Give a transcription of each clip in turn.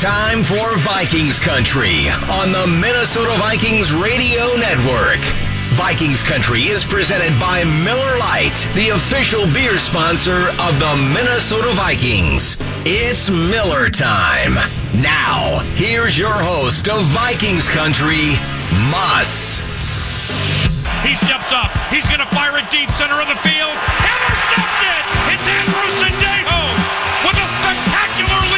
Time for Vikings Country on the Minnesota Vikings Radio Network. Vikings Country is presented by Miller Lite, the official beer sponsor of the Minnesota Vikings. It's Miller time. Now, here's your host of Vikings Country, Moss. He steps up. He's going to fire it deep center of the field. Intercepted! It's Andrew Sendejo with a spectacular.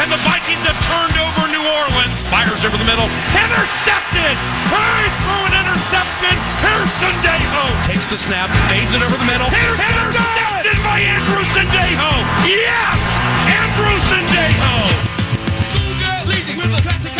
And the Vikings have turned over New Orleans. Fires over the middle. Intercepted! Hurry through an interception. Here's Sendejo. Takes the snap, fades it over the middle. Intercepted by Andrew Sendejo. Yes! Andrew. Schoolgirl, sleazy with a classic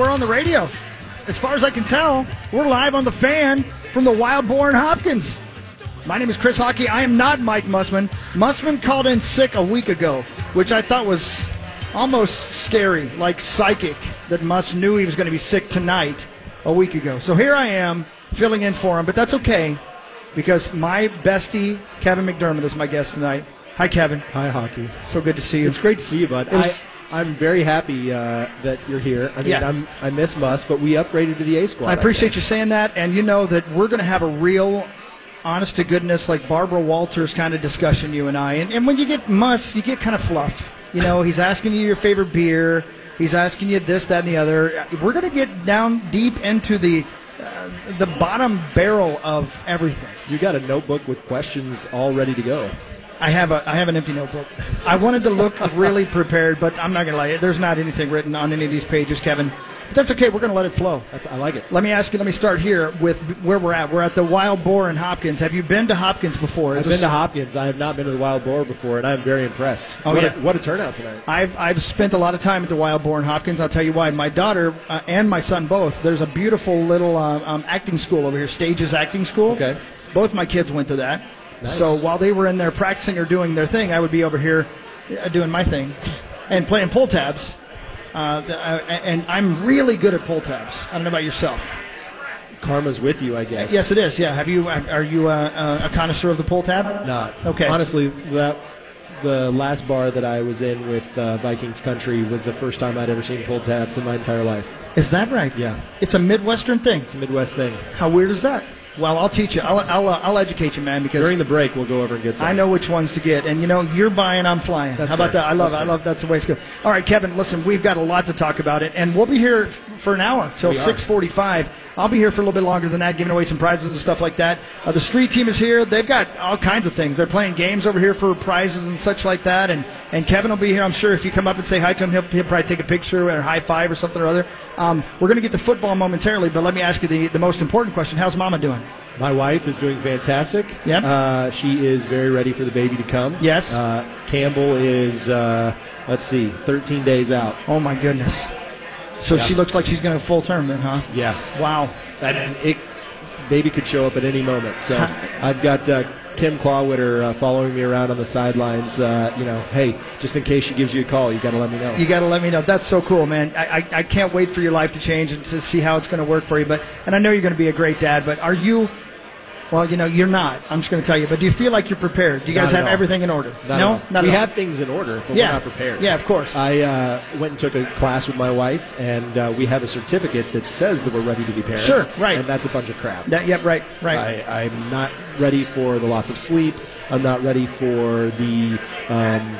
we're on the radio. As far as I can tell, we're live on the fan from the Wild Boar in Hopkins. My name is Chris Hawkey. I am not Mike Musman. Musman called in sick a week ago, which I thought was almost scary, like psychic, that Muss knew he was going to be sick tonight a week ago. So here I am filling in for him, but that's okay because my bestie, Kevin McDermott, is my guest tonight. Hi, Kevin. Hi, Hawkey. So good to see you. It's great to see you, bud. Was- I, I'm very happy uh, that you're here. I mean, Yeah. I'm, I miss Muss, but we upgraded to the A squad. I appreciate think. you saying that, and you know that we're going to have a real, honest to goodness, like Barbara Walters kind of discussion, you and I. And, and when you get Muss, you get kind of fluff. You know, he's asking you your favorite beer. He's asking you this, that, and the other. We're going to get down deep into the uh, the bottom barrel of everything. You got a notebook with questions all ready to go. I have a I have an empty notebook. I wanted to look really prepared, but I'm not going to lie. There's not anything written on any of these pages, Kevin. But that's okay. We're going to let it flow. That's, I like it. Let me ask you. Let me start here with where we're at. We're at the Wild Boar in Hopkins. Have you been to Hopkins before? I've been to Hopkins. I have not been to the Wild Boar before, and I'm very impressed. Oh, what yeah. A, what a turnout tonight. I've I've spent a lot of time at the Wild Boar in Hopkins. I'll tell you why. My daughter uh, and my son both. There's a beautiful little uh, um, acting school over here, Stages Acting School. Okay. Both my kids went to that. Nice. So while they were in there practicing or doing their thing, I would be over here uh, doing my thing and playing pull tabs. Uh, uh, and I'm really good at pull tabs. I don't know about yourself. Karma's with you, I guess. Yes, it is. Yeah. Have you? Are you uh, a connoisseur of the pull tab? Not. Okay. Honestly, that the last bar that I was in with uh, Vikings Country was the first time I'd ever seen pull tabs in my entire life. Is that right? Yeah. It's a Midwestern thing. It's a Midwest thing. How weird is that? Well, I'll teach you. I'll, I'll, uh, I'll educate you, man, because During the break, we'll go over and get some. I know which ones to get. And, you know, you're buying, I'm flying. That's How about that? I love That's it. I love that's the way to go. All right, Kevin, listen, we've got a lot to talk about it, and we'll be here f- for an hour till 6:45. I'll be here for a little bit longer than that, giving away some prizes and stuff like that. Uh, the street team is here. They've got all kinds of things. They're playing games over here for prizes and such like that. And and Kevin will be here. I'm sure if you come up and say hi to him, he'll, he'll probably take a picture or high five or something or other. Um, we're going to get the football momentarily, but let me ask you the, the most important question: How's Mama doing? My wife is doing fantastic. Yep. Uh, she is very ready for the baby to come. Yes. Uh, Campbell is, uh, let's see, 13 days out. Oh my goodness. So Yeah. she looks like she's going to full term then, huh? Yeah. Wow. And it, baby could show up at any moment. So I've got uh, Kim Clawwitter uh, following me around on the sidelines. Uh, you know, hey, just in case she gives you a call, you got to let me know. You got to let me know. That's so cool, man. I, I, I can't wait for your life to change and to see how it's going to work for you. But and I know you're going to be a great dad. But are you? Well, you know, you're not. I'm just going to tell you. But do you feel like you're prepared? Do you guys Not at have all. everything in order? Not no, at all. not we have things in order, but Yeah. we're not prepared. Yeah, of course. I uh, went and took a class with my wife, and uh, we have a certificate that says that we're ready to be parents. Sure, right. And that's a bunch of crap. That, yep, right, right. I, I'm not ready for the loss of sleep. I'm not ready for the um,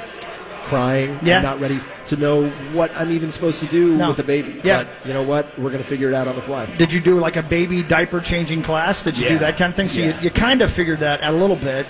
crying. Yeah. I'm not ready to know what I'm even supposed to do No. with the baby. Yeah. But you know what? We're going to figure it out on the fly. Did you do like a baby diaper changing class? Did you do that kind of thing? So Yeah. you, you kind of figured that out a little bit.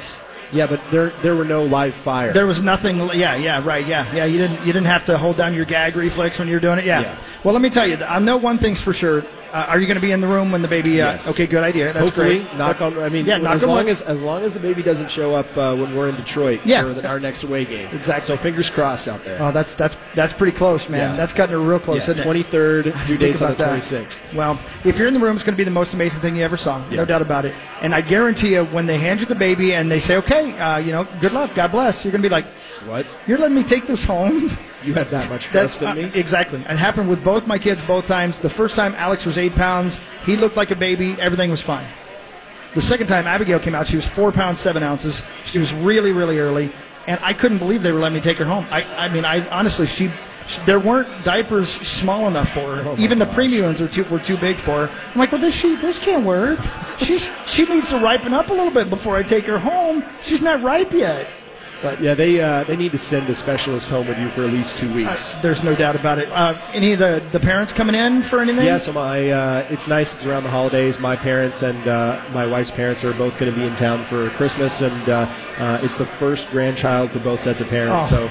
Yeah, but there there were no live fire. There was nothing. Yeah, yeah, right. Yeah, yeah. You didn't. You didn't have to hold down your gag reflex when you were doing it. Yeah. Yeah. Well, let me tell you. I know one thing's for sure. Uh, are you going to be in the room when the baby? Uh, Yes. Okay, good idea. That's Hopefully, great. knock on. I mean, Yeah, as on long as as long as the baby doesn't show up uh, when we're in Detroit Yeah. for the, our next away game. Exactly. So fingers crossed out there. Oh, that's that's that's pretty close, man. Yeah. That's it real close, isn't? Twenty third due dates on the twenty sixth. Well, if you're in the room, it's going to be the most amazing thing you ever saw. No doubt about it. And I guarantee you, when they hand you the baby and they say, "Okay, uh, you know, good luck, God bless," you're going to be like, What? "You're letting me take this home." You had that much That's trust in uh, me? exactly. It happened with both my kids both times. The first time Alex was eight pounds, he looked like a baby. Everything was fine. The second time Abigail came out, she was four pounds seven ounces. She was really, really early, and I couldn't believe they were letting me take her home. I, I mean, I honestly, she, she- there weren't diapers small enough for her. Oh Even the gosh. premium ones were too were too big for her. I'm like, well, this she this can't work. She's she needs to ripen up a little bit before I take her home. She's not ripe yet. But Yeah, they uh, they need to send a specialist home with you for at least two weeks. there's no doubt about it. Uh, any of the, the parents coming in for anything? Yeah, so my uh, it's nice. It's around the holidays. My parents and uh, my wife's parents are both going to be in town for Christmas, and uh, uh, it's the first grandchild for both sets of parents. Oh. So,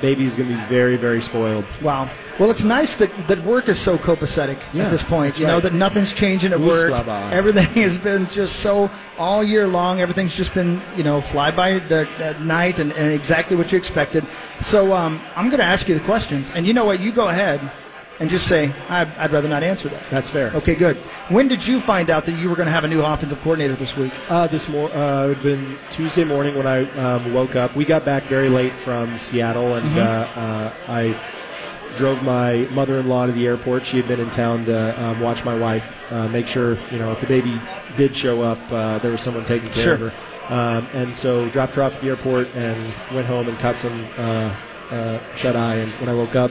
baby's going to be very, very spoiled. Wow. Well, it's nice that, that work is so copacetic Yeah, at this point. You know right. that nothing's changing at work. Everything has been just so all year long. Everything's just been you know fly by the, the night and, and exactly what you expected. So um, I'm going to ask you the questions, and you know what? You go ahead and just say I'd, I'd rather not answer that. That's fair. Okay, good. When did you find out that you were going to have a new offensive coordinator this week? Uh, this mor- uh, been Tuesday morning when I um, woke up. We got back very late from Seattle, and Mm-hmm. uh, uh, I drove my mother-in-law to the airport. She had been in town to um, watch my wife, uh, make sure you know if the baby did show up, uh, there was someone taking care Sure. of her. Um, and so dropped her off at the airport and went home and cut some uh, uh, shut eye. And when I woke up,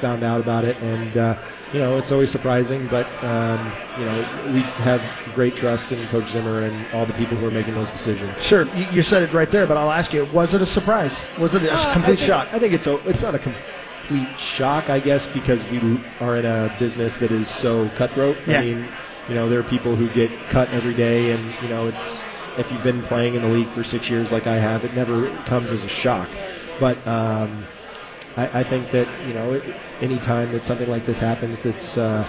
found out about it, and uh, you know it's always surprising, but um, you know we have great trust in Coach Zimmer and all the people who are making those decisions. Sure, you, you said it right there, but I'll ask you: Was it a surprise? Was it a Uh, complete I think, shock? I think it's a, it's not a complete shock, I guess, because we are in a business that is so cutthroat. Yeah. I mean, you know, there are people who get cut every day, and you know, it's if you've been playing in the league for six years like I have, it never comes as a shock. But um, I, I think that you know, any time that something like this happens, that's uh,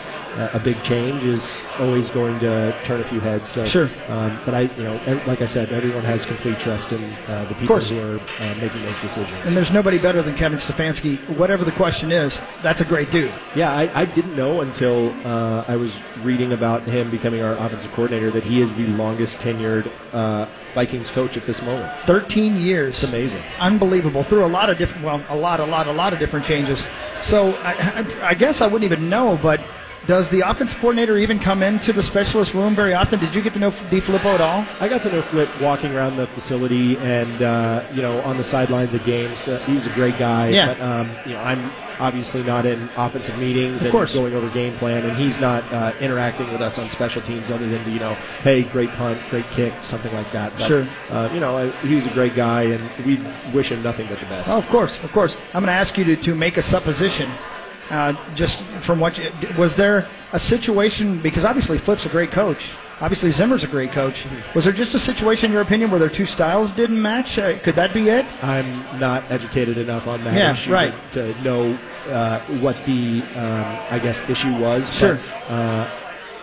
a big change is always going to turn a few heads. So, Sure. Um, but I, you know, like I said, everyone has complete trust in uh, the people who are uh, making those decisions. And there's nobody better than Kevin Stefanski. Whatever the question is, that's a great dude. Yeah, I, I didn't know until uh, I was reading about him becoming our offensive coordinator that he is the longest tenured uh, Vikings coach at this moment. 13 years. It's amazing. Unbelievable. Through a lot of different, well, a lot, a lot, a lot of different changes. So I, I, I guess I wouldn't even know, but does the offensive coordinator even come into the specialist room very often? Did you get to know DeFilippo at all? I got to know Flip walking around the facility and uh, you know on the sidelines of games. Uh, he was a great guy. Yeah. But um, you know I'm obviously not in offensive meetings Of and course. going over game plan, and he's not uh, interacting with us on special teams other than you know, hey, great punt, great kick, something like that. But, Sure. Uh, you know, I, he was a great guy, and we wish him nothing but the best. Oh, of course, of course. I'm going to ask you to, to make a supposition. Uh, just from what you, was there a situation because obviously Flip's a great coach. Obviously Zimmer's a great coach. Was there just a situation, in your opinion, where their two styles didn't match? Uh, could that be it? I'm not educated enough on that Yeah, issue right. to, know uh, what the um, I guess issue was. Sure. But, uh,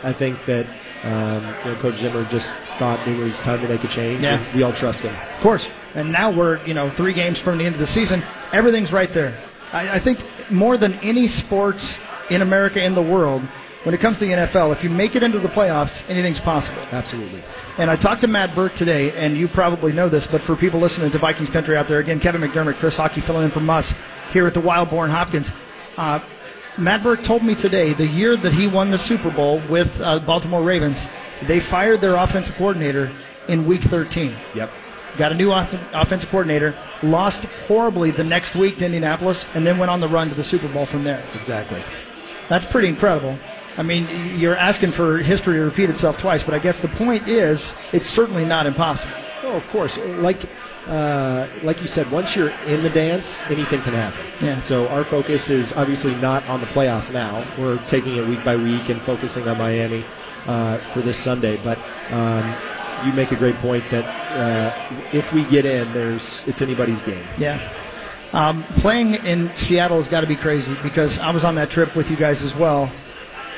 I think that um, you know, Coach Zimmer just thought it was time to make a change. Yeah. and we all trust him. Of course. And now we're, you know, three games from the end of the season. Everything's right there. I, I think more than any sport in America, in the world, when it comes to the NFL, if you make it into the playoffs, anything's possible. Absolutely. And I talked to Matt Birk today, and you probably know this, but for people listening to Vikings Country out there, again, Kevin McDermott, Chris Hawkey filling in from us here at the Wild Boar in Hopkins. Uh, Matt Birk told me today the year that he won the Super Bowl with uh, Baltimore Ravens, they fired their offensive coordinator in week 13. Yep. Got a new off- offensive coordinator, lost horribly the next week to Indianapolis, and then went on the run to the Super Bowl from there. Exactly. That's pretty incredible. I mean, you're asking for history to repeat itself twice, but I guess the point is, it's certainly not impossible. Oh, of course. Like, uh, like you said, once you're in the dance, anything can happen. Yeah. So our focus is obviously not on the playoffs now. We're taking it week by week and focusing on Miami uh, for this Sunday. But um, you make a great point that uh, if we get in, there's it's anybody's game. Yeah. Um, playing in Seattle has got to be crazy because I was on that trip with you guys as well.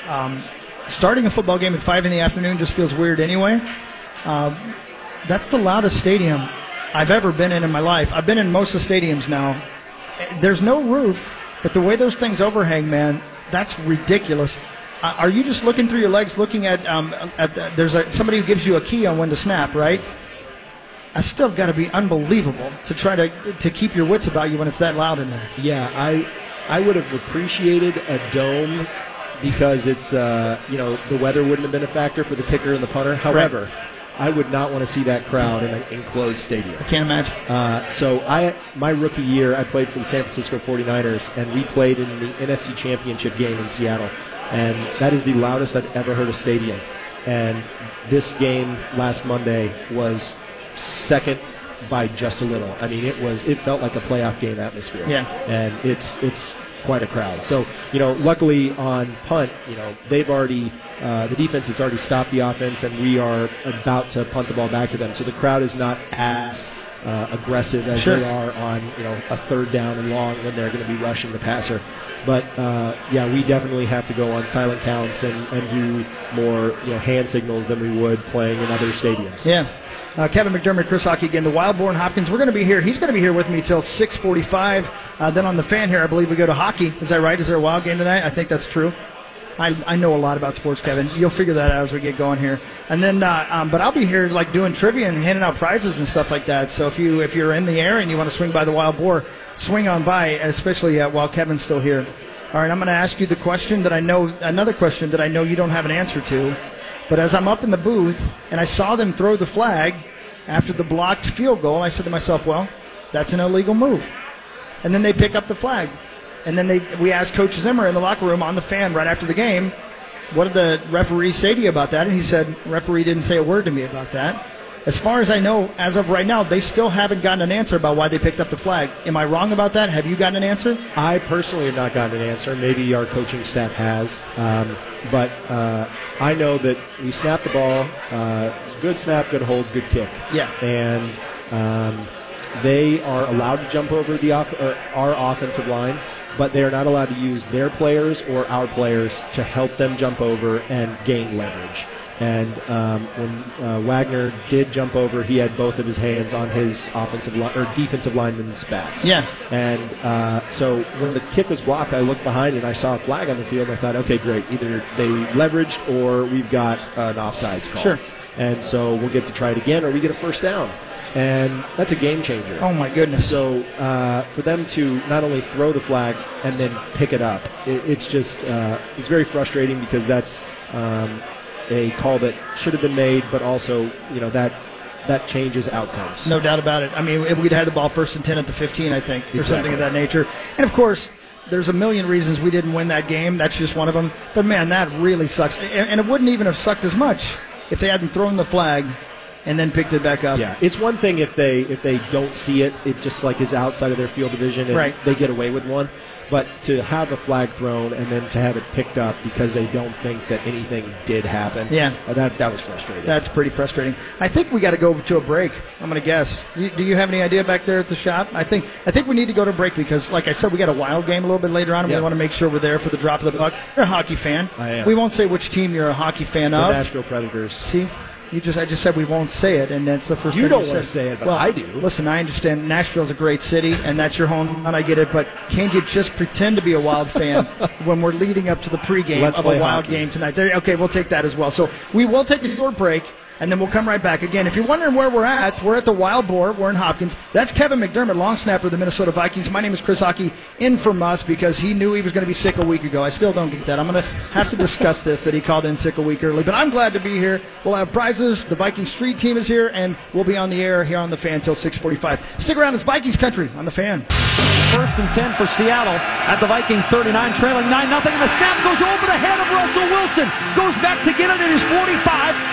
Um, starting a football game at five in the afternoon just feels weird anyway. Um, that's the loudest stadium I've ever been in in my life. I've been in most of the stadiums now. There's no roof, but the way those things overhang, man, that's ridiculous. Uh, are you just looking through your legs, looking at um, at the, there's a, somebody who gives you a key on when to snap, right? I still got to be unbelievable to try to to keep your wits about you when it's that loud in there. Yeah, I I would have appreciated a dome because it's uh, you know the weather wouldn't have been a factor for the kicker and the punter. However, I would not want to see that crowd in an enclosed stadium. I can't imagine. Uh, so I my rookie year I played for the San Francisco 49ers and we played in the NFC Championship game in Seattle and that is the loudest I've ever heard a stadium. And this game last Monday was second by just a little. I mean, it was it felt like a playoff game atmosphere. Yeah. And it's it's quite a crowd. So you know, luckily on punt, you know, they've already uh, the defense has already stopped the offense, and we are about to punt the ball back to them. So the crowd is not as uh, aggressive as Sure. they are on you know a third down and long when they're going to be rushing the passer. But uh, yeah, we definitely have to go on silent counts and, and do more you know hand signals than we would playing in other stadiums. Yeah. Uh, Kevin McDermott, Chris Hawkey again, the Wild Boar in Hopkins. We're going to be here. He's going to be here with me till 6:45. Uh, then on the fan here, I believe we go to hockey. Is that right? Is there a wild game tonight? I think that's true. I, I know a lot about sports, Kevin. You'll figure that out as we get going here. And then, uh, um, but I'll be here like doing trivia and handing out prizes and stuff like that. So if you if you're in the air and you want to swing by the Wild Boar, swing on by, especially uh, while Kevin's still here. All right, I'm going to ask you the question that I know, another question that I know you don't have an answer to. But as I'm up in the booth and I saw them throw the flag after the blocked field goal, I said to myself, well, that's an illegal move. And then they pick up the flag. And then they, we asked Coach Zimmer in the locker room on the fan right after the game, what did the referee say to you about that? And he said, referee didn't say a word to me about that. As far as I know, as of right now, they still haven't gotten an answer about why they picked up the flag. Am I wrong about that? Have you gotten an answer? I personally have not gotten an answer. Maybe our coaching staff has, um, but uh, I know that we snapped the ball. Uh, it's a good snap, good hold, good kick. Yeah. and um, they are allowed to jump over the off- uh, our offensive line, but they are not allowed to use their players or our players to help them jump over and gain leverage. And um, when uh, Wagner did jump over, he had both of his hands on his offensive li- or defensive lineman's backs. Yeah. And uh, so when the kick was blocked, I looked behind and I saw a flag on the field. I thought, okay, great. Either they leveraged or we've got an offsides call. Sure. And so we'll get to try it again, or we get a first down. And that's a game changer. Oh, my goodness. So uh, for them to not only throw the flag and then pick it up, it, it's just uh, it's very frustrating because that's um, a call that should have been made, but also you know that that changes outcomes. No doubt about it. I mean, we'd had the ball first and 10 at the 15, I think, or something of that nature. And of course, there's a million reasons we didn't win that game. That's just one of them. But man, that really sucks. And and it wouldn't even have sucked as much if they hadn't thrown the flag and then picked it back up. Yeah, it's one thing if they if they don't see it, it just like is outside of their field of vision, and Right. they get away with one. But to have a flag thrown and then to have it picked up because they don't think that anything did happen, Yeah. uh, that that was frustrating. That's pretty frustrating. I think we got to go to a break. I'm going to guess. You, do you have any idea back there at the shop? I think I think we need to go to a break because, like I said, we got a wild game a little bit later on, and Yeah. we want to make sure we're there for the drop of the puck. You're a hockey fan. I am. We won't say which team you're a hockey fan the of. Nashville Predators. See, you just I just said we won't say it, and that's the first. You thing don't you wanna say it, but well, I do. Listen, I understand Nashville's a great city, and that's your home, and I get it. But can't you just pretend to be a Wild fan when we're leading up to the pregame Let's of a Wild hockey. game tonight? There, okay, we'll take that as well. So we will take a short break. And then we'll come right back again. If you're wondering where we're at, we're at the Wild Boar. We're in Hopkins. That's Kevin McDermott, long snapper of the Minnesota Vikings. My name is Chris Hawkey, in for Muss because he knew he was going to be sick a week ago. I still don't get that. I'm going to have to discuss this that he called in sick a week early. But I'm glad to be here. We'll have prizes. The Viking Street team is here, and we'll be on the air here on the Fan until 6:45. Stick around. It's Vikings country on the Fan. First and 10 for Seattle at the Viking 39, trailing 9 0. And the snap goes over the head of Russell Wilson. Goes back to get it at his 45,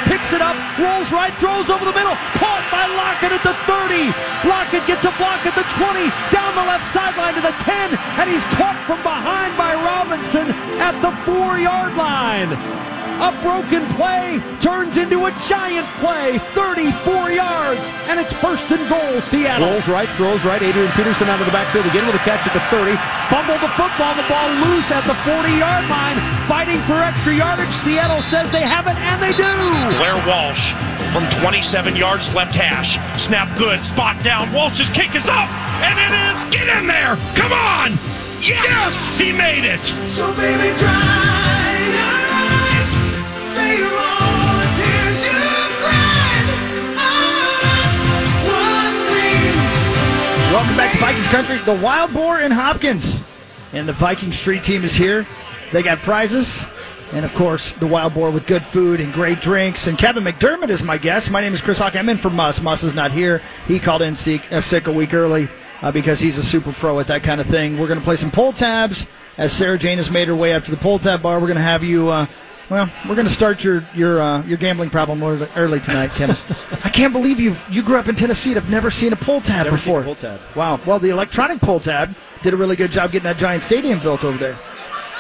picks it up, rolls right, throws over the middle. Caught by Lockett at the 30. Lockett gets a block at the 20, down the left sideline to the 10, and he's caught from behind by Robinson at the four yard line. A broken play turns into a giant play, 34 yards, and it's first and goal, Seattle. Rolls right, throws right. Adrian Peterson out of the backfield again with a catch at the 30. Fumble the football, the ball loose at the 40-yard line. Fighting for extra yardage. Seattle says they have it, and they do. Blair Walsh from 27 yards left hash. Snap good. Spot down. Walsh's kick is up. And it is. Get in there. Come on. Yes. He made it. So baby, dry Welcome back to Vikings Country. The Wild Boar in Hopkins. And the Viking Street team is here. They got prizes. And of course, the Wild Boar with good food and great drinks. And Kevin McDermott is my guest. My name is Chris Hawk. I'm in for Muss. Muss is not here. He called in sick, uh, sick a week early uh, because he's a super pro at that kind of thing. We're going to play some pull tabs as Sarah Jane has made her way up to the pull tab bar. We're going to have you. Uh, well, we're going to start your your uh, your gambling problem early, early tonight, Kevin. I can't believe you you grew up in Tennessee and have never seen a pull tab Never seen before. a pull tab. Wow. Well, the electronic pull tab did a really good job getting that giant stadium built over there.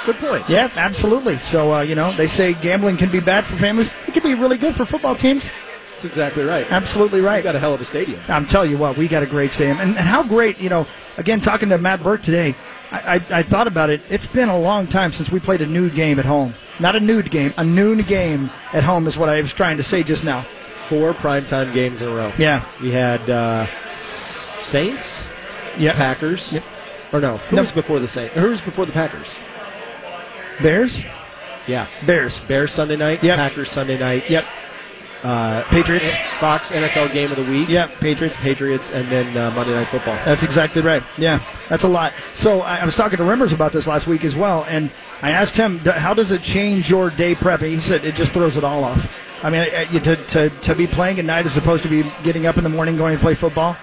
Good point. Yeah, absolutely. So uh, you know, they say gambling can be bad for families. It can be really good for football teams. That's exactly right. Absolutely right. You got a hell of a stadium. I'm telling you what, we got a great stadium, and, and how great, you know. Again, talking to Matt Birk today, I, I, I thought about it. It's been a long time since we played a nude game at home. Not a nude game, a noon game at home is what I was trying to say just now. Four primetime games in a row. Yeah. We had uh, Saints, Yeah. Packers, Yep. or no? Who No. was before the Saints? Who was before the Packers? Bears. Yeah, Bears. Bears Sunday night. Yep. Packers Sunday night. Yep. Uh, Patriots. Fox NFL game of the week. Yeah, Patriots. Patriots, and then uh, Monday Night Football. That's exactly right. Yeah, that's a lot. So I, I was talking to Rimmers about this last week as well, and I asked him, "How does it change your day prep?" And he said, "It just throws it all off." I mean, uh, to, to, to be playing at night as opposed to be getting up in the morning going to play football,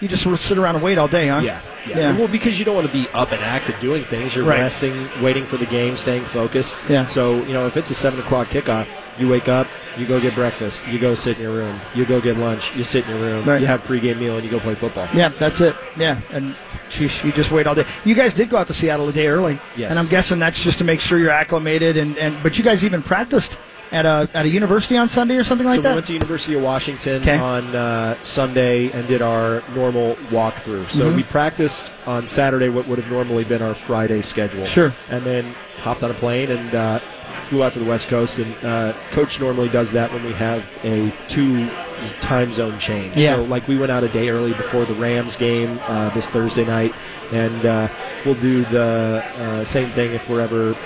you just sit around and wait all day, huh? Yeah, yeah. Yeah. Well, because you don't want to be up and active doing things. You're Right. resting, waiting for the game, staying focused. Yeah. So you know, if it's a seven o'clock kickoff, you wake up, you go get breakfast, you go sit in your room, you go get lunch, you sit in your room, Right. you have pregame meal, and you go play football. Yeah, that's it. Yeah, and sheesh, you just wait all day. You guys did go out to Seattle a day early, Yes. and I'm guessing that's just to make sure you're acclimated. And, and but you guys even practiced at a at a university on Sunday or something like so that. we went to University of Washington 'Kay. on uh, Sunday and did our normal walkthrough. So Mm-hmm. we practiced on Saturday what would have normally been our Friday schedule. Sure. And then hopped on a plane and uh, flew out to the West Coast. And uh, coach normally does that when we have a two time zone change. Yeah. So like we went out a day early before the Rams game uh, this Thursday night, and uh, we'll do the uh, same thing if we're ever.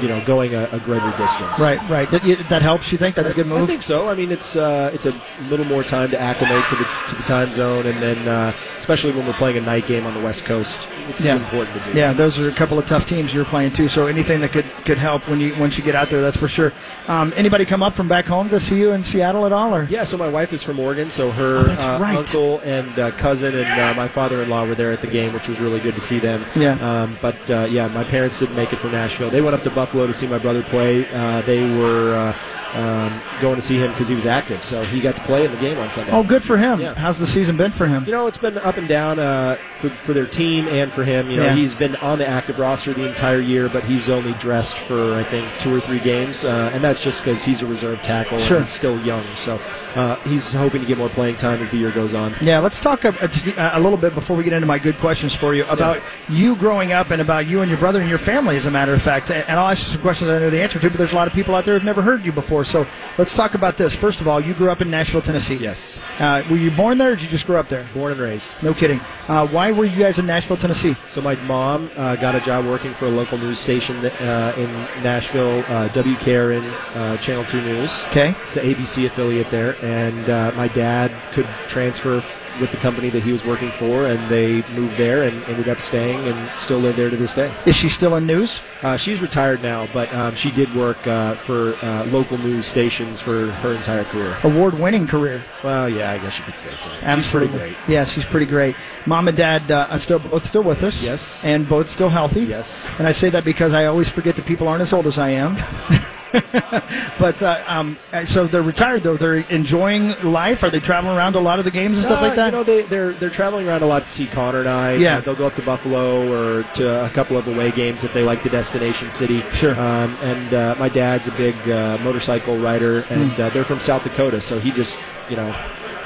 You know, going a, a greater distance. Right, right. That, you- that helps. You think that's a good move? I think so. I mean, it's uh, it's a little more time to acclimate to the to the time zone, and then uh, especially when we're playing a night game on the West Coast, it's Yeah. important to do. Yeah, those are a couple of tough teams you're playing too. So anything that could could help when you once you get out there, that's for sure. Um, anybody come up from back home to see you in Seattle at all? Or Yeah, so my wife is from Oregon, so her Oh, uh, right. uncle and uh, cousin and uh, my father-in-law were there at the game, which was really good to see them. Yeah. Um, but uh, yeah, my parents didn't make it from Nashville. They went up to Buffalo to see my brother play. Uh, they were uh, um, going to see him because he was active, so he got to play in the game on Sunday. oh, good for him. Yeah. How's the season been for him? You know, it's been up and down uh, for, for their team and for him. You know, Yeah. he's been on the active roster the entire year, but he's only dressed for I think two or three games, uh, and that's just because he's a reserve tackle Sure. and he's still young. So uh, he's hoping to get more playing time as the year goes on. Yeah, let's talk a, a, a little bit before we get into my good questions for you about you growing up and about you and your brother and your family, as a matter of fact. And I'll ask you some questions I know the answer to, but there's a lot of people out there who've never heard you before. So let's talk about this. First of all, you grew up in Nashville, Tennessee. Yes. Uh, were you born there or did you just grow up there? Born and raised. No kidding. Uh, why were you guys in Nashville, Tennessee? So my mom uh, got a job working for a local news station uh, in Nashville, uh, WKRN uh, Channel 2 News. Okay. It's the ABC affiliate there, and uh, my dad could transfer with the company that he was working for, and they moved there and ended up staying and still live there to this day. Is she still in news? Uh, she's retired now, but um, she did work uh, for uh, local news stations for her entire career. Award-winning career. Well, yeah, I guess you could say so. Absolutely. She's pretty great. Yeah, she's pretty great. Mom and dad uh, are still both still with us. Yes. And both still healthy. Yes. And I say that because I always forget that people aren't as old as I am. But uh, um, uh, so they're retired though. They're enjoying life. Are they traveling around a lot of the games and stuff Uh, like that? You know, they, they're they're traveling around a lot to see Conor and I. Yeah. Uh, they'll go up to Buffalo or to a couple of away games if they like the destination city. Sure. Um, and uh, my dad's a big uh, motorcycle rider, and Hmm. uh, they're from South Dakota, so he just you know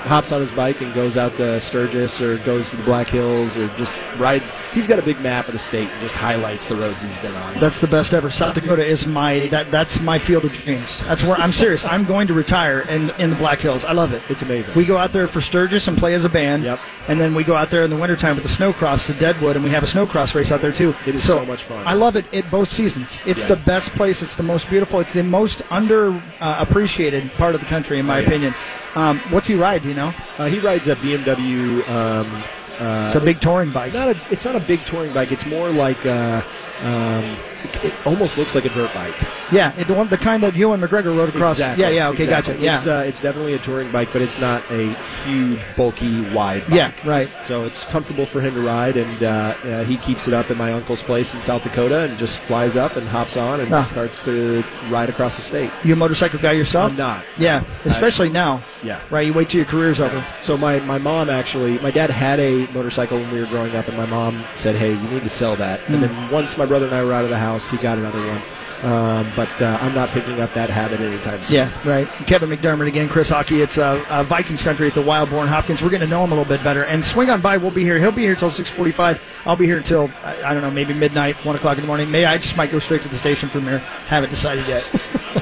hops on his bike and goes out to Sturgis or goes to the Black Hills or just rides. He's got a big map of the state and just highlights the roads he's been on. That's the best ever. South Dakota is my that that's my field of dreams. That's where I'm serious. I'm going to retire in in the Black Hills. I love it. It's amazing. We go out there for Sturgis and play as a band. Yep. And then we go out there in the wintertime with the snowcross to Deadwood, and we have a snowcross race out there too. It is so much fun. I love it. It both seasons. It's Yeah. the best place. It's the most beautiful. It's the most underappreciated uh, part of the country, in my yeah. opinion. Um, what's he ride? Do you know? Uh, he rides a BMW. Um, uh, It's a big touring bike. not a it's not a big touring bike. It's more like uh um, it, almost looks like a dirt bike. Yeah, it, the one, the kind that Ewan McGregor rode across. Exactly, Yeah, yeah. Okay, exactly. gotcha. Yeah. It's uh, it's definitely a touring bike, but it's not a huge, bulky, wide bike. Yeah, right. So it's comfortable for him to ride, and uh, uh, he keeps it up at my uncle's place in South Dakota, and just flies up and hops on and Ah. starts to ride across the state. you a motorcycle guy yourself? I'm not. Yeah, especially now. Yeah. Right. You wait till your career's over. So my, my mom actually, my dad had a motorcycle when we were growing up, and my mom said, "Hey, you need to sell that." Hmm. And then once my brother and I were out of the house, he got another one. Um, but uh, I'm not picking up that habit anytime soon. Yeah, right. Kevin McDermott again, Chris Hawkey. It's uh, uh, Vikings country at the Wild Boar in Hopkins. We're getting to know him a little bit better. And swing on by. We'll be here. He'll be here till 6:45. I'll be here until I, I don't know, maybe midnight, one o'clock in the morning. May I just might go straight to the station from here. Haven't decided yet.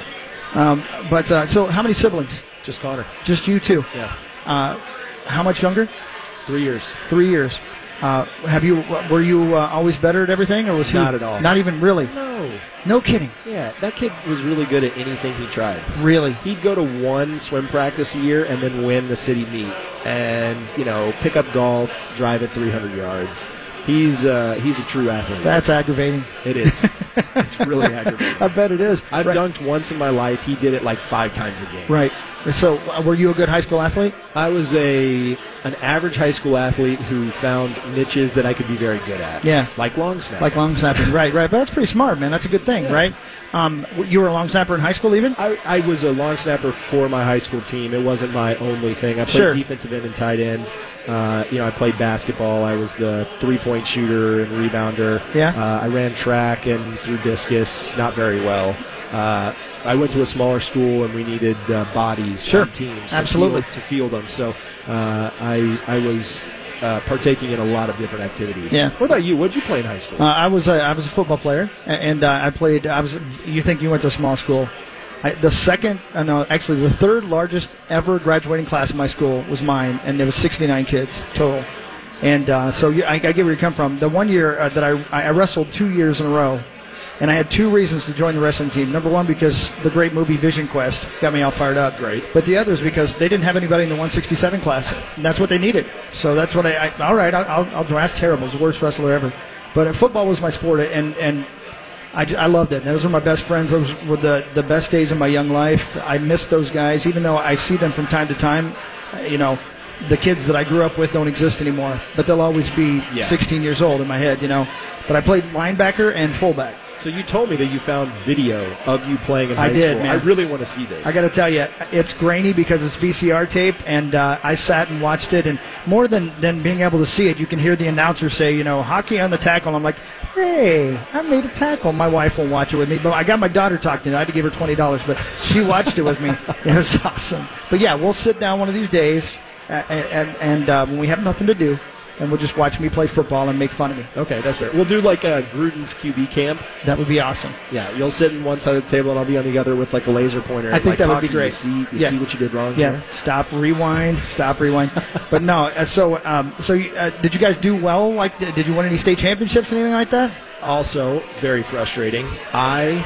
um, but uh, so, how many siblings? Just Conor. Just you two. Yeah, Uh, how much younger? three years. Three years. Uh, have you? Were you uh, always better at everything, or was he Not at all. Not even really. No. No kidding. Yeah, that kid was really good at anything he tried. Really. He'd go to one swim practice a year and then win the city meet, and you know, pick up golf, drive it 300 yards. He's uh, he's a true athlete. That's aggravating. it is. it's really aggravating. I bet it is. I've right. dunked once in my life. He did it like five times a game. Right. So, uh, were you a good high school athlete? I was a an average high school athlete who found niches that I could be very good at. Yeah. like long snap. Like long snapping, right? Right. But that's pretty smart, man. That's a good thing, right? Um, you were a long snapper in high school, even. I, I was a long snapper for my high school team. It wasn't my only thing. I played Sure. defensive end and tight end. Uh, you know, I played basketball. I was the three point shooter and rebounder. Yeah. Uh, I ran track and threw discus, not very well. Uh, I went to a smaller school and we needed uh, bodies Sure. teams to Absolutely. field, to field them. So uh, I I was uh, partaking in a lot of different activities. Yeah. What about you? What did you play in high school? Uh, I was a, I was a football player, and uh, I played. I was. You think you went to a small school? I, the second, uh, no, actually, the third largest ever graduating class in my school was mine, and there was 69 kids total. And uh, so you, I, I get where you come from. The one year uh, that I, I wrestled two years in a row, and I had two reasons to join the wrestling team. Number one, because the great movie Vision Quest got me all fired up. Great. But the other is because they didn't have anybody in the 167 class, and that's what they needed. So that's what I. I all right, I'll, I'll, I'll that's terrible. I was the worst wrestler ever. But uh, football was my sport, and and I, I loved it. And Those were my best friends. Those were the, the best days of my young life. I miss those guys, even though I see them from time to time. uh, You know, the kids that I grew up with don't exist anymore, but they'll always be Yeah. 16 years old in my head. You know, but I played linebacker and fullback. So you told me that you found video of you playing in I high did, school. man. I really want to see this. I got to tell you, it's grainy because it's VCR tape, and uh, I sat and watched it. And more than, than being able to see it, you can hear the announcer say, you know, Hawkey on the tackle. And I'm like, hey, I made a tackle. My wife will watch it with me, but I got my daughter talking. I had to give her twenty dollars, but she watched it with me. It was awesome. But yeah, we'll sit down one of these days, uh, and, and uh, when we have nothing to do, and we'll just watch me play football and make fun of me. Okay, that's fair. We'll do like a Gruden's QB camp. That would be awesome. Yeah, you'll sit on one side of the table and I'll be on the other with like a laser pointer. I think like, that would be great. You see, you Yeah. see what you did wrong. Yeah, here? stop, rewind, stop, rewind. but no, uh, so um, so uh, did you guys do well? Like, did did you win any state championships, anything like that? Also, very frustrating. I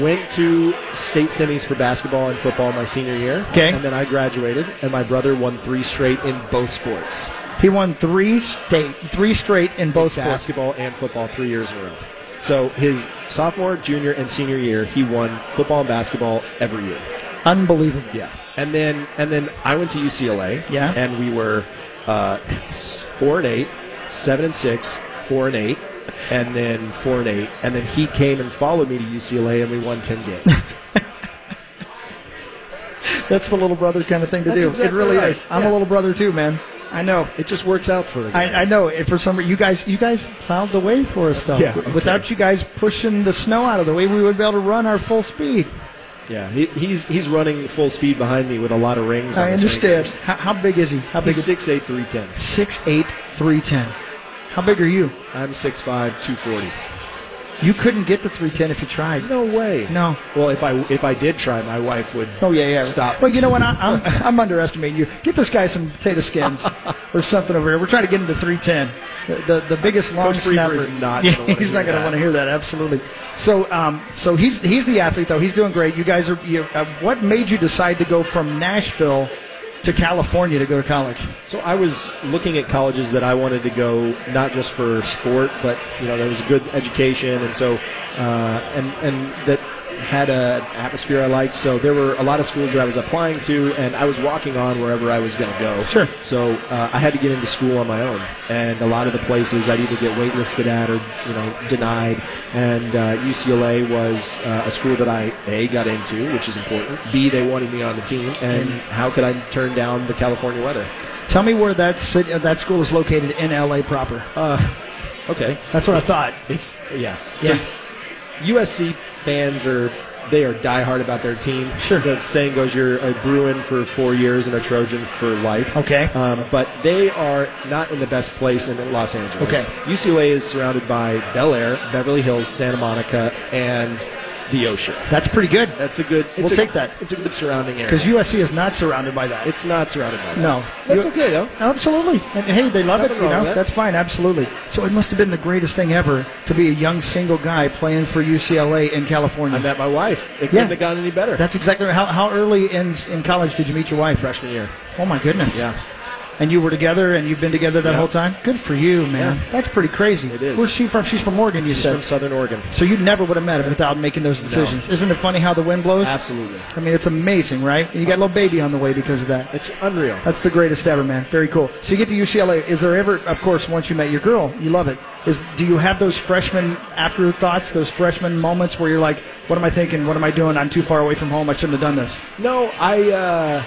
went to state semis for basketball and football my senior year. Okay. And then I graduated, and my brother won three straight in both sports He won three state, three straight in both sports. basketball and football three years in a row. So his sophomore, junior, and senior year, he won football and basketball every year. Unbelievable. Yeah, and then and then I went to UCLA. Yeah. and we were uh, four and eight, seven and six, four and eight, and then four and eight, and then he came and followed me to UCLA, and we won ten games. That's the little brother kind of thing to That's do. exactly it really right. is. I'm a little brother too, man. I know. It just works out for guy. I, I know. It, for some reason, you guys, you guys plowed the way for us, though. Yeah, okay. Without you guys pushing the snow out of the way, we would be able to run our full speed. yeah, he, he's he's running full speed behind me with a lot of rings. I understand. How, how big is he? How big? He's is six eight three ten. Six eight, three ten. How big are you? I'm six five two forty. You couldn't get to three ten if you tried. No way. No. Well, if I if I did try, my wife would. Oh yeah, yeah. Stop. Well, you know what? I, I'm I'm underestimating you. Get this guy some potato skins or something over here. We're trying to get him to 310. The the, the biggest long Coach snapper. is not Yeah, gonna he's not going to want to hear that. Absolutely. So um so he's he's the athlete though. He's doing great. You guys are. You, uh, what made you decide to go from Nashville to California to go to college? So I was looking at colleges that I wanted to go, not just for sport, but you know there was a good education, and so uh, and and that had an atmosphere I liked. So there were a lot of schools that I was applying to, and I was walking on wherever I was going to go. Sure. So uh, I had to get into school on my own, and a lot of the places I'd either get waitlisted at or you know denied. And uh, UCLA was uh, a school that I a got into, which is important. B they wanted me on the team, and how could I turn down the California weather? Tell me where that city, uh, that school is located in LA proper. Okay, That's what I thought. It's yeah. Yeah. So USC fans are they are diehard about their team. Sure. The saying goes, "You're a Bruin for four years and a Trojan for life." Okay. Um, but they are not in the best place in Los Angeles. Okay. UCLA is surrounded by Bel Air, Beverly Hills, Santa Monica, and the ocean. That's pretty good. That's a good. We'll a- take that. It's a good surrounding area. Because USC is not surrounded by that. it's not surrounded by that. No. That's You- okay though. Absolutely. And hey, they love Nothing it. You know, that. that's fine. Absolutely. So it must have been the greatest thing ever to be a young single guy playing for UCLA in California. I met my wife. It couldn't have gone any better. That's exactly right. How, how early in in college did you meet your wife? freshman year. Oh my goodness. Yeah. And you were together, and you've been together that Yeah. whole time. Good for you, man. Yeah. That's pretty crazy. It is. Where's she from? She's from Oregon. You She's said. from Southern Oregon. so you never would have met him without making those decisions. Isn't it funny how the wind blows? Absolutely. I mean, it's amazing, right? You got a little baby on the way because of that. It's unreal. That's the greatest ever, man. Very cool. So you get to UCLA. Is there ever, of course, once you met your girl, you love it. Is do you have those freshman afterthoughts, those freshman moments where you're like, "What am I thinking? What am I doing? I'm too far away from home. I shouldn't have done this." No, I uh,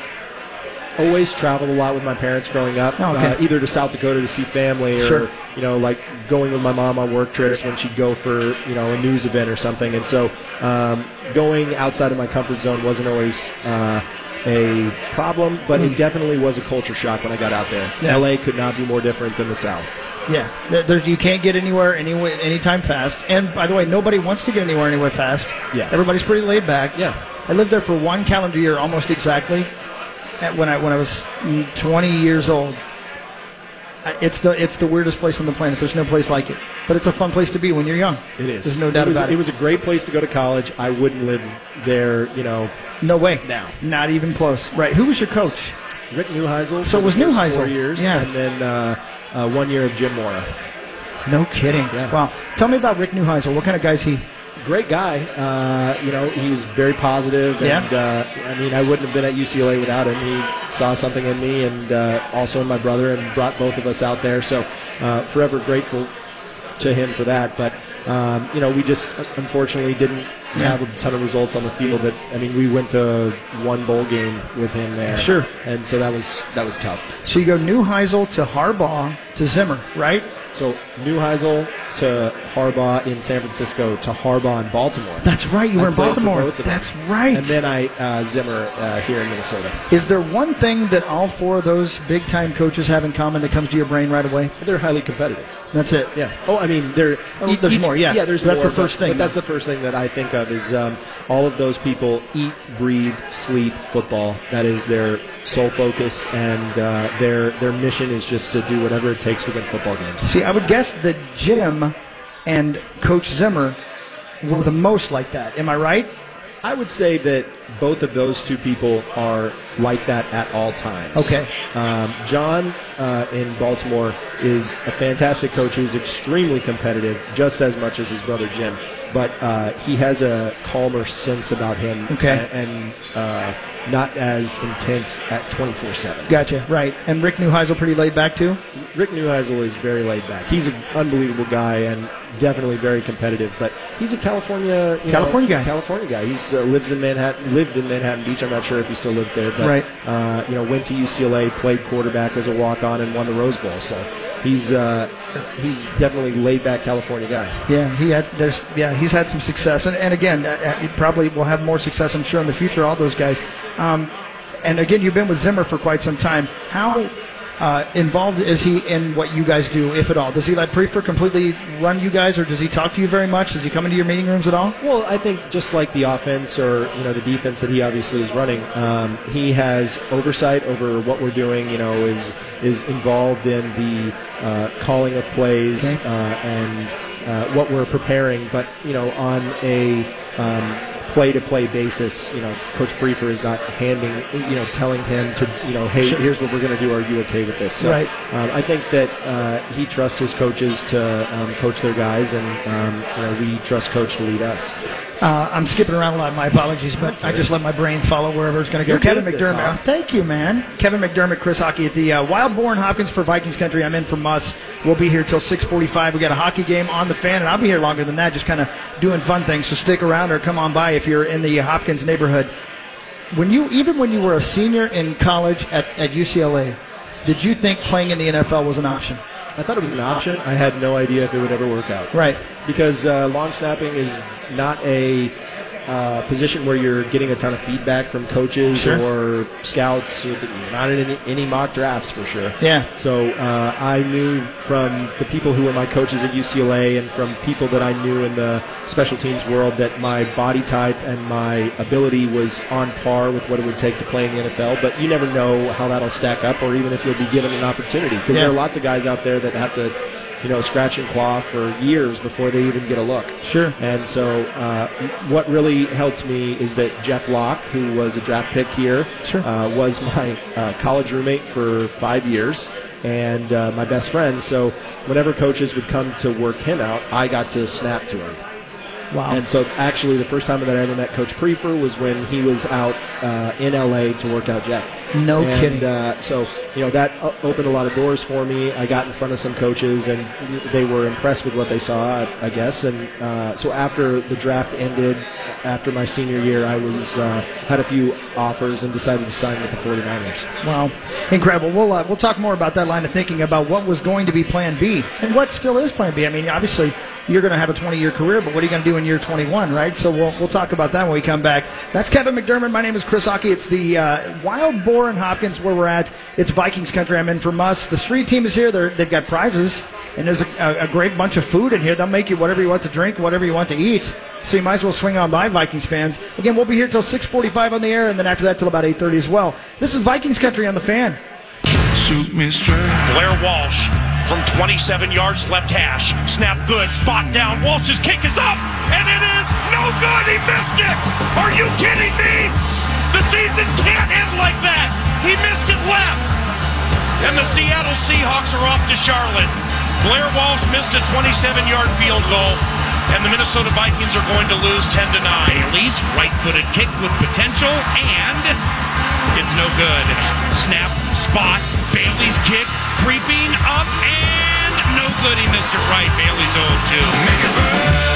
always traveled a lot with my parents growing up, Oh, okay. uh, either to South Dakota to see family, or Sure. you know, like going with my mom on work trips when she'd go for you know a news event or something. And so, um, going outside of my comfort zone wasn't always. Uh, a problem, but it definitely was a culture shock when I got out there. Mm. Yeah. LA could not be more different than the South. Yeah, there, you can't get anywhere anyway, anytime fast. And by the way, nobody wants to get anywhere anywhere fast. Yeah. everybody's pretty laid back. Yeah. I lived there for one calendar year, almost exactly, when I when I was mm, 20 years old. It's the it's the weirdest place on the planet. There's no place like it, but it's a fun place to be when you're young. It is. There's no doubt it was, about it. It was a great place to go to college. I wouldn't live there, you know. no way. Now. not even close. Right? Who was your coach? Rick Neuheisel. So it was Neuheisel. Four years, Yeah. and then uh, uh, one year of Jim Mora. No kidding. Yeah. Wow. Tell me about Rick Neuheisel. What kind of guy's he? Great guy. Uh, you know, he's very positive, Yeah. uh, I mean, I wouldn't have been at UCLA without him. He saw something in me, and uh, also in my brother, and brought both of us out there. So, uh, forever grateful to him for that. But um, you know, we just unfortunately didn't have a ton of results on the field. That I mean, we went to one bowl game with him there. Sure. And so that was that was tough. So you go Neuheisel to Harbaugh to Zimmer, right? So Neuheisel to Harbaugh in San Francisco to Harbaugh in Baltimore. That's right. You I were in Baltimore. both of them. That's right. And then I uh, Zimmer uh, here in Minnesota. Is there one thing that all four of those big time coaches have in common that comes to your brain right away? They're highly competitive. That's it. Yeah. Oh, I mean, there. Oh, there's more, yeah. Yeah, there's That's more, the first but, thing, But that's the first thing that I think of is um, all of those people eat, breathe, sleep football. That is their sole focus, and uh, their their mission is just to do whatever it takes to win football games. See, I would guess that Jim and Coach Zimmer were the most like that. Am I right? I would say that both of those two people are like that at all times. Okay. Um, John uh, in Baltimore is a fantastic coach who's extremely competitive, just as much as his brother Jim. But uh, he has a calmer sense about him, Okay. and, uh, not as intense at 24 7. Gotcha. Right. And Rick Neuheisel pretty laid back too. Rick Neuheisel is very laid back. He's an unbelievable guy and definitely very competitive. But he's a California you know, California guy. California guy. He's uh, lives in Manhattan, lived in Manhattan Beach. I'm not sure if he still lives there, but Right. uh, you know, went to UCLA, played quarterback as a walk-on, and won the Rose Bowl. So he's uh, he's definitely laid back California guy. Yeah, he had. There's yeah, he's had some success, and, and again, uh, uh, he probably will have more success, I'm sure, in the future. All those guys. Um, and again, you've been with Zimmer for quite some time. How uh, involved is he in what you guys do, if at all? Does he let Prefer completely run you guys, or does he talk to you very much? Does he come into your meeting rooms at all? Well, I think just like the offense or you know the defense that he obviously is running, um, he has oversight over what we're doing. You know, is is involved in the uh, calling of plays Okay. uh, and uh, what we're preparing. But you know, on a um, play-to-play basis, you know, Coach Priefer is not handing, you know, telling him to, you know, hey, Sure. here's what we're going to do. Are you okay with this? So, Right. um, I think that uh, he trusts his coaches to um, coach their guys, and um, you know, we trust Coach to lead us. Uh, I'm skipping around a lot. My apologies, but I just let my brain follow wherever it's going to go. You're Kevin this, McDermott. Uh, Thank you, man. Kevin McDermott, Chris Hawkey at the uh, Wild Boar Hopkins for Vikings Country. I'm in for Muss. We'll be here till 6:45. We got a hockey game on the fan, and I'll be here longer than that, just kind of doing fun things. So stick around or come on by if you're in the Hopkins neighborhood. When you, even when you were a senior in college at, at UCLA, did you think playing in the NFL was an option? I thought it was an option. I had no idea if it would ever work out. Right. Because uh, long snapping is not a uh, position where you're getting a ton of feedback from coaches Sure. or scouts. Not in any, any mock drafts for sure. Yeah. So uh, I knew from the people who were my coaches at UCLA and from people that I knew in the special teams world that my body type and my ability was on par with what it would take to play in the NFL. But you never know how that'll stack up or even if you'll be given an opportunity because Yeah. there are lots of guys out there that have to. You know, scratch and claw for years before they even get a look. Sure. And so, uh, what really helped me is that Jeff Locke, who was a draft pick here, Sure. uh, was my uh, college roommate for five years and uh, my best friend. So, whenever coaches would come to work him out, I got to snap to him. Wow. And so, actually, the first time that I ever met Coach Priefer was when he was out uh, in LA to work out Jeff. No and, kidding. Uh, so, you know, that opened a lot of doors for me. I got in front of some coaches, and they were impressed with what they saw, I, guess. And uh, so, after the draft ended, after my senior year, I was uh, had a few offers and decided to sign with the 49ers. Wow, incredible. We'll uh, we'll talk more about that line of thinking about what was going to be Plan B and what still is Plan B. I mean, obviously you're going to have a 20 year career, but what are you going to do in year 21, right? So we'll we'll talk about that when we come back. That's Kevin McDermott. My name is Chris Hawkey. It's the uh, Wild Boar in Hopkins where we're at. It's Vikings country. I'm in for Muss. The street team is here. They're, they've got prizes. And there's a, a, a great bunch of food in here. They'll make you whatever you want to drink, whatever you want to eat. So you might as well swing on by, Vikings fans. Again, we'll be here till 6:45 on the air, and then after that till about 8:30 as well. This is Vikings country on the fan. Shoot me straight. Blair Walsh from 27 yards left hash. Snap good. Spot down. Walsh's kick is up. And it is no good. He missed it. Are you kidding me? The season can't end like that. He missed it left. And the Seattle Seahawks are off to Charlotte. Blair Walsh missed a 27 yard field goal. And the Minnesota Vikings are going to lose 10 to 9. Bailey's right footed kick with potential. And it's no good. Snap, spot, Bailey's kick, creeping up, and no good. He missed it right. Bailey's 0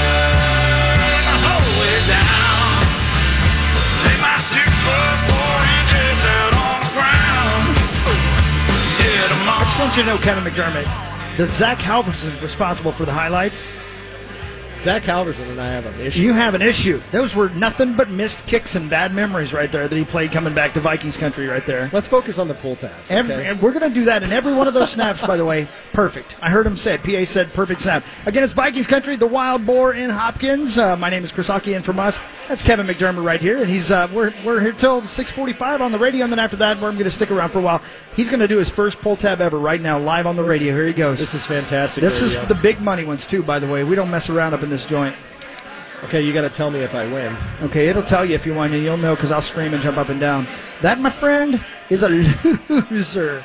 want you to know, Kevin McDermott, that Zach Halverson is responsible for the highlights. Zach Halverson and I have an issue. You have an issue. Those were nothing but missed kicks and bad memories right there that he played coming back to Vikings country right there. Let's focus on the pull tabs. Every, okay? and we're going to do that in every one of those snaps, by the way. Perfect. I heard him say it. PA said perfect snap. Again, it's Vikings country, the Wild Boar in Hopkins. Uh, my name is Chris Hawkey, and from us, that's Kevin McDermott right here. And he's uh, we're, we're here till 645 on the radio, and then after that, we're going to stick around for a while. He's going to do his first pull tab ever right now, live on the radio. Here he goes. This is fantastic. This is the big money ones, too, by the way. We don't mess around up in this joint. okay. You got to tell me if I win. Okay, it'll tell you if you win, and you'll know because I'll scream and jump up and down. That, my friend, is a loser.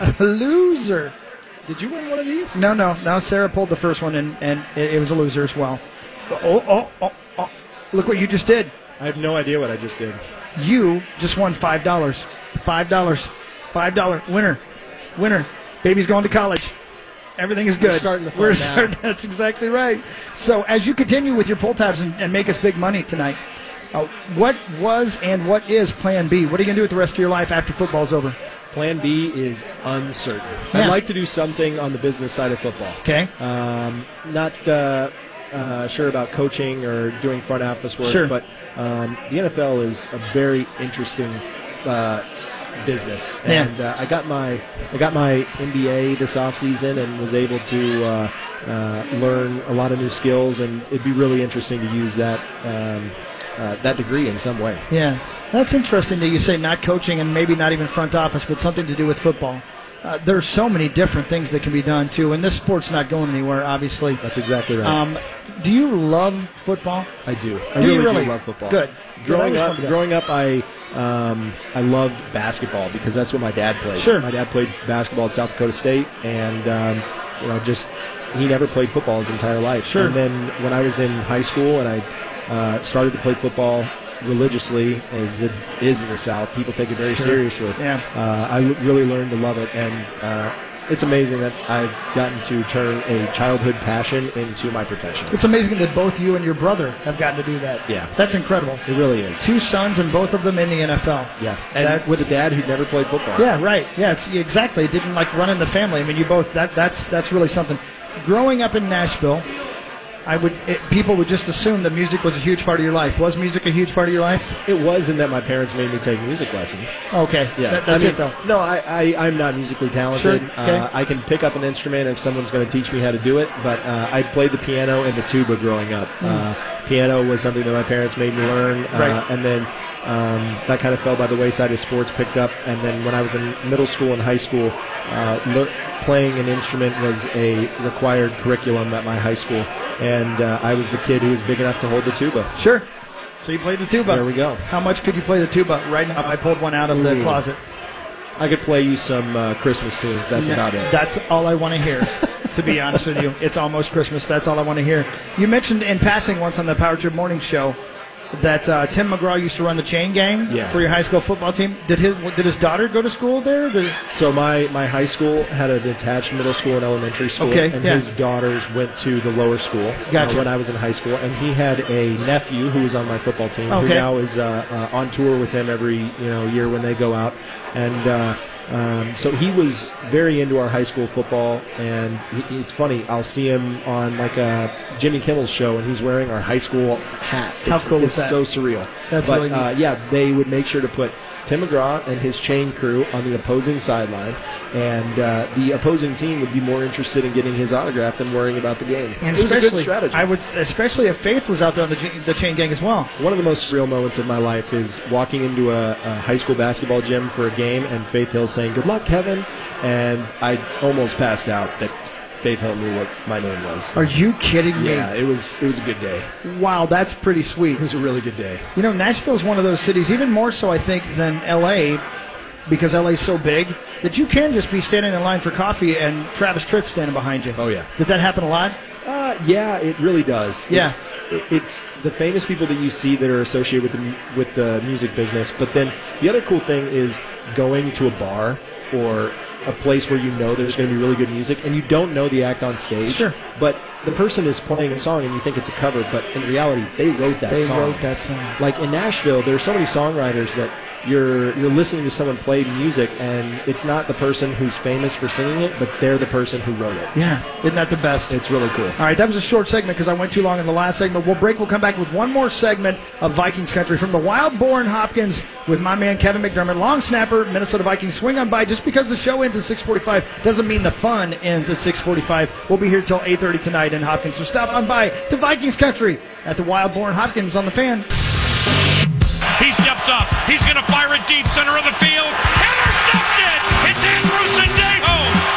A loser. Did you win one of these? No, no, no. Sarah pulled the first one, and, and it, it was a loser as well. Oh, oh, oh, oh. oh. Look what you just did. I have no idea what I just did. You just won $5. $5. $5. Winner. Winner. Baby's going to college. Everything is good. We're starting the fun We're now. starting- That's exactly right. So as you continue with your pull tabs and, and make us big money tonight, Uh, what was and what is Plan B? What are you going to do with the rest of your life after football's over? Plan B is uncertain. Yeah. I'd like to do something on the business side of football. Okay. Um, not uh, uh, sure about coaching or doing front office work, Sure. but um, the NFL is a very interesting uh, business. Yeah. And uh, I got my I got my MBA this offseason and was able to uh, uh, learn a lot of new skills, and it'd be really interesting to use that um, uh, that degree in some way. Yeah, that's interesting that you say not coaching and maybe not even front office, but something to do with football. Uh, there's so many different things that can be done too, and this sport's not going anywhere, obviously. That's exactly right. Um, do you love football? I do. I Do you really, really? do love football. Good. Growing Good. Up, growing up, I um, I loved basketball because that's what my dad played. Sure. My dad played basketball at South Dakota State, and um, you know, just he never played football his entire life. Sure. And then when I was in high school and I uh, started to play football religiously, as it is in the South, people take it very seriously. Yeah. Uh, I really learned to love it, and uh, it's amazing that I've gotten to turn a childhood passion into my profession. It's amazing that both you and your brother have gotten to do that. Yeah. That's incredible. It really is. Two sons and both of them in the NFL. Yeah, and That- with a dad who never played football. Yeah, right. Yeah, it's exactly. It didn't like run in the family. I mean, you both. That that's that's really something. Growing up in Nashville, I would it, people would just assume that music was a huge part of your life. Was music a huge part of your life? It was in that my parents made me take music lessons. Okay, that, that's I mean, it though. No, I, I, I'm not musically talented. Sure, okay. uh, I can pick up an instrument if someone's going to teach me how to do it, but uh, I played the piano and the tuba growing up. Uh, piano was something that my parents made me learn, uh. Right. and then um, that kind of fell by the wayside as sports picked up. And then when I was in middle school and high school, uh, lear- playing an instrument was a required curriculum at my high school, and uh, I was the kid who was big enough to hold the tuba. Sure. So you played the tuba. There we go. How much could you play the tuba right now? If I pulled one out of the Ooh. closet. I could play you some uh, Christmas tunes. That's Yeah, about it. That's all I want to hear. to be honest with you, it's almost Christmas. That's all I want to hear. You mentioned in passing once on the Power Trip Morning Show that uh, Tim McGraw used to run the chain gang Yeah. for your high school football team. Did his did his daughter go to school there? Did- So my, my high school had an attached middle school and elementary school, Okay, and yeah. his daughters went to the lower school uh, Gotcha. when I was in high school. And he had a nephew who was on my football team, okay. who now is uh, uh, on tour with him every you know year when they go out. And uh, um, so he was very into our high school football. And he, it's funny, I'll see him on like a Jimmy Kimmel's show, and he's wearing our high school hat. How It's, cool is it's that? so surreal. That's but, really neat. uh, yeah, they would make sure to put Tim McGraw and his chain crew on the opposing sideline, and uh, the opposing team would be more interested in getting his autograph than worrying about the game. and it was a good strategy. I would, especially if Faith was out there on the, the chain gang as well. One of the most surreal moments of my life is walking into a, a high school basketball gym for a game, and Faith Hill saying, "Good luck, Kevin," and I almost passed out that Faith Hill knew what my name was. Are you kidding me? Yeah, it was it was a good day. Wow, that's pretty sweet. It was a really good day. You know, Nashville is one of those cities, even more so, I think, than LA, because LA is so big that you can just be standing in line for coffee and Travis Tritt standing behind you. Oh, yeah. Did that happen a lot? Uh, yeah, it really does. Yeah. it's, it's the famous people that you see that are associated with the with the music business. But then the other cool thing is going to a bar or a place where you know there's going to be really good music, and you don't know the act on stage. Sure. But the person is playing a song, and you think it's a cover, but in reality, they wrote that song. They song. wrote that song. Like in Nashville, there's so many songwriters that you're you're listening to someone play music, and it's not the person who's famous for singing it, but they're the person who wrote it. Yeah, isn't that the best? It's really cool. All right, that was a short segment because I went too long in the last segment. We'll break. We'll come back with one more segment of Vikings country from the Wild Boar in Hopkins with my man Kevin McDermott, long snapper, Minnesota Vikings. Swing on by. Just because the show ends at 6:45 doesn't mean the fun ends at 6:45. We'll be here till 8:30 tonight in Hopkins. So stop on by to Vikings country at the Wild Boar Hopkins on the fan. He steps up. He's going to fire it deep center of the field. Intercepted! It's Andrew Sendejo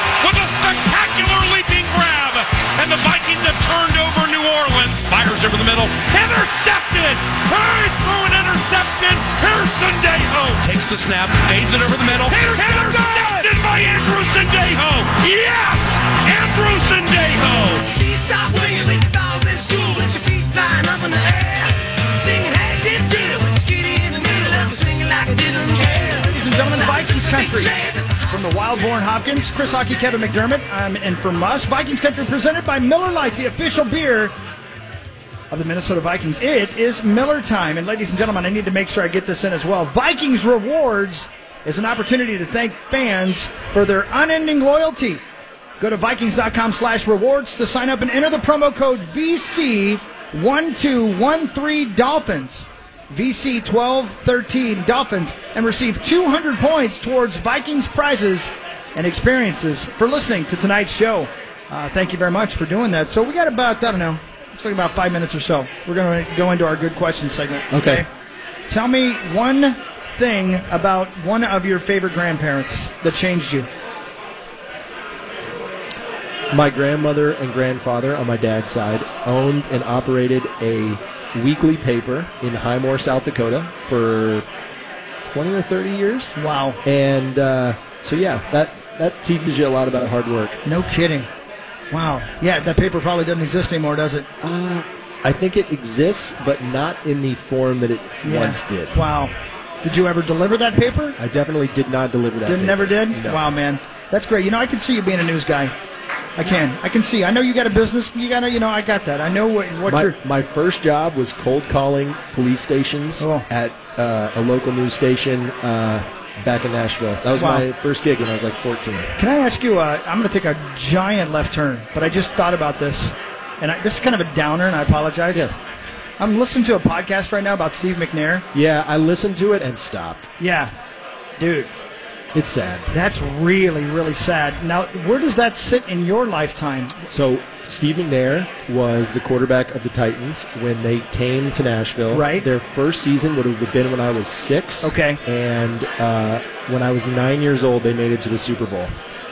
And the Vikings have turned over New Orleans. Fires over the middle. Intercepted! Hurry through an interception. Here's Sendejo. Takes the snap. Fades it over the middle. Intercepted by Andrew Sendejo. Yes! Andrew Sendejo. Seesaw swinging with the dogs in school, with your feet flying up in the air. Singing, hey, did did with your kitty in the middle, and swinging like I didn't care. Ladies and gentlemen, Vikings country. From the Wild Boar Hopkins, Chris Hawkey, Kevin McDermott, um, and from us, Vikings country presented by Miller Lite, the official beer of the Minnesota Vikings. It is Miller time. And ladies and gentlemen, I need to make sure I get this in as well. Vikings Rewards is an opportunity to thank fans for their unending loyalty. Go to Vikings.com slash rewards to sign up and enter the promo code VC1213 Dolphins. VC1213 Dolphins and receive 200 points towards Vikings prizes and experiences for listening to tonight's show. Uh, thank you very much for doing that. So we got about, I don't know, looks like about five minutes or so. We're going to go into our good question segment. Okay. Tell me one thing about one of your favorite grandparents that changed you. My grandmother and grandfather on my dad's side owned and operated a weekly paper in Highmore, South Dakota for 20 or 30 years. Wow. And uh, so, yeah, that, that teaches you a lot about hard work. No kidding. Wow. Yeah, that paper probably doesn't exist anymore, does it? I think it exists, but not in the form that it Yeah. once did. Wow. Did you ever deliver that paper? I definitely did not deliver that. Did paper. never did? No. Wow, man. That's great. You know, I can see you being a news guy. I can. I can see. I know you got a business. You got to, you know, I got that. I know what, what My, you're. my first job was cold calling police stations Oh. at uh, a local news station uh, back in Nashville. That was Wow. my first gig when I was like 14. Can I ask you? Uh, I'm going to take a giant left turn, but I just thought about this, and I, this is kind of a downer, and I apologize. Yeah. I'm listening to a podcast right now about Steve McNair. Yeah, I listened to it and stopped. Yeah, dude, It's sad. that's really, really sad. Now, where does that sit in your lifetime? So Steve McNair was the quarterback of the Titans when they came to Nashville. Right. Their first season would have been when I was six. Okay. And uh, when I was nine years old, they made it to the Super Bowl.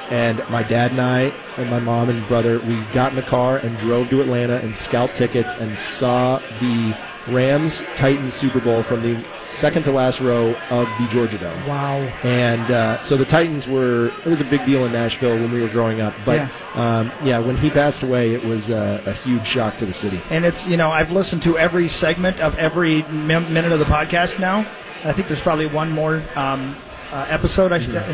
And my dad and I, and my mom and brother, we got in the car and drove to Atlanta and scalped tickets and saw the Rams Titans Super Bowl from the second to last row of the Georgia Dome. Wow. And uh, so the Titans were, it was a big deal in Nashville when we were growing up. But Yeah. yeah, um, yeah when he passed away, it was uh, a huge shock to the city. And it's, you know, I've listened to every segment of every min- minute of the podcast now. I think there's probably one more um, uh, episode. I should, uh,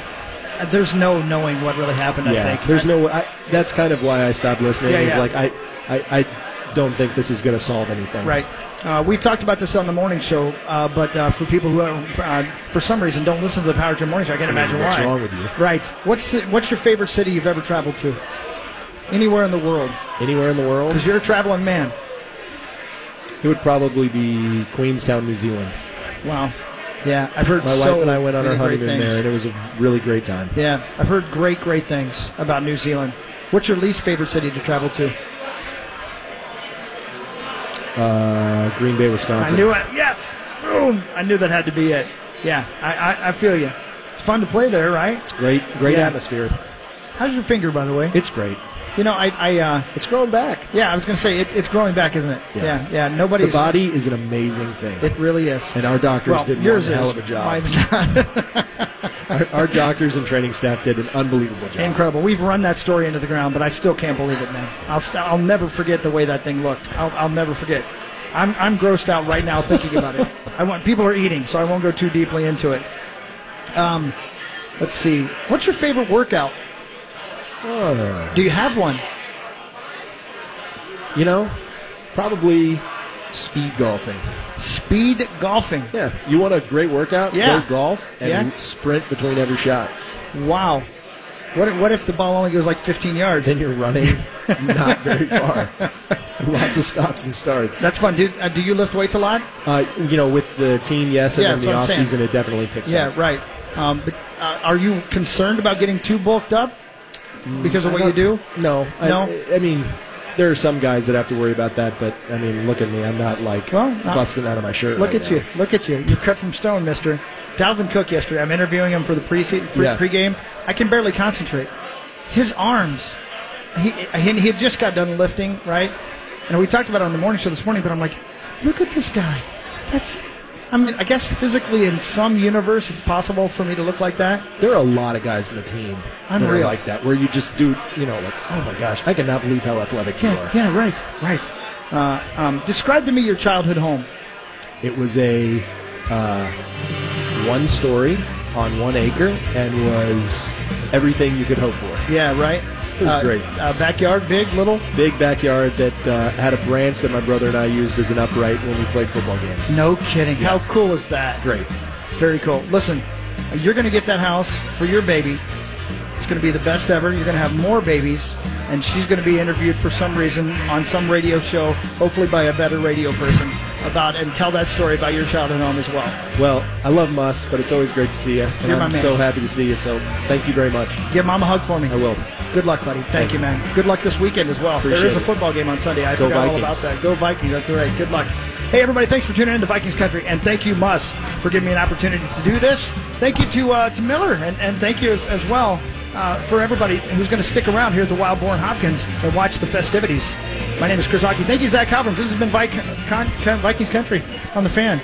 there's no knowing what really happened, I yeah, think. there's no, I, that's kind of why I stopped listening. Yeah, It's like, I, I, I don't think this is going to solve anything. Right. Uh, we talked about this on the morning show, uh, but uh, for people who, uh, for some reason, don't listen to the Power Gym Morning Show, I can't imagine what's why. wrong with you? Right. What's what's your favorite city you've ever traveled to? Anywhere in the world, Anywhere in the world, because you're a traveling man. it would probably be Queenstown, New Zealand. Wow. Yeah, I've heard My so wife and I went on our honeymoon there, and it was a really great time. Yeah, I've heard great, great things about New Zealand. What's your least favorite city to travel to? Uh, Green Bay, Wisconsin. I knew it. Yes. Boom. I knew that had to be it. Yeah, I, I, I feel you. It's fun to play there, right? It's great, great Yeah. atmosphere. How's your finger, by the way? It's great. You know, I, I uh, It's growing back. yeah, I was gonna say it, it's growing back, isn't it? Yeah. yeah. yeah The nobody's. body is an amazing thing. It really is. and our doctors well, did one yours hell is. of a job. Mine's not. Our, our doctors and training staff did an unbelievable job. Incredible. We've run that story into the ground, but I still can't believe it, man. I'll, st- I'll never forget the way that thing looked. I'll, I'll never forget. I'm, I'm grossed out right now thinking about it. I want people are eating, so I won't go too deeply into it. Um, let's see. What's your favorite workout? Uh, Do you have one? you know, probably speed golfing. Speed golfing. Yeah, you want a great workout? Yeah. Go golf and Yeah. sprint between every shot. Wow. What if, what if the ball only goes like 15 yards? Then you're running not very far. Lots of stops and starts. That's fun. Do, uh, do you lift weights a lot? Uh, you know, with the team, yes, and Yeah, then the what I'm off saying. season, it definitely picks Yeah, up. Yeah, right. Um, but uh, are you concerned about getting too bulked up because of what you do? No, No? I, I mean, there are some guys that have to worry about that, but I mean, look at me. I'm not like Well, uh, busting out of my shirt. Look right at now. you. Look at you. You're cut from stone, mister. Dalvin Cook yesterday, I'm interviewing him for the pre pre Yeah. pregame. I can barely concentrate. His arms, he, he, he had just got done lifting, right? And we talked about it on the morning show this morning, but I'm like, look at this guy. That's, I mean, I guess physically in some universe it's possible for me to look like that. There are a lot of guys in the team that Unreal. are like that, where you just do, you know, like, oh my gosh, I cannot believe how athletic you are. yeah, right, right. Uh, um, describe to me your childhood home. It was a uh, one story on one acre and was everything you could hope for. Yeah, right. It was Uh, great. Uh, backyard, big, little. Big backyard that uh, had a branch that my brother and I used as an upright when we played football games. No kidding. How cool is that? Great. Very cool. Listen, you're going to get that house for your baby. It's going to be the best ever. You're going to have more babies, and she's going to be interviewed for some reason on some radio show, hopefully by a better radio person, about and tell that story about your childhood home as well. Well, I love Muss, but it's always great to see you. And You're I'm man. so happy to see you. So thank you very much. Give mom a hug for me. I will. Good luck, buddy. Thank, Thank you, man. Good luck this weekend as well. there Appreciate is a football game on Sunday. I Go forgot all about that. Go Vikings. That's all right. Good luck. Hey, everybody, thanks for tuning in to Vikings Country, and thank you, Muss, for giving me an opportunity to do this. Thank you to uh, to Miller, and, and thank you as, as well uh, for everybody who's going to stick around here at the Wild Boar Hopkins and watch the festivities. My name is Chris Hawkey. Thank you, Zach Halverson. This has been Vik- Con- Con- Vikings Country on the fan.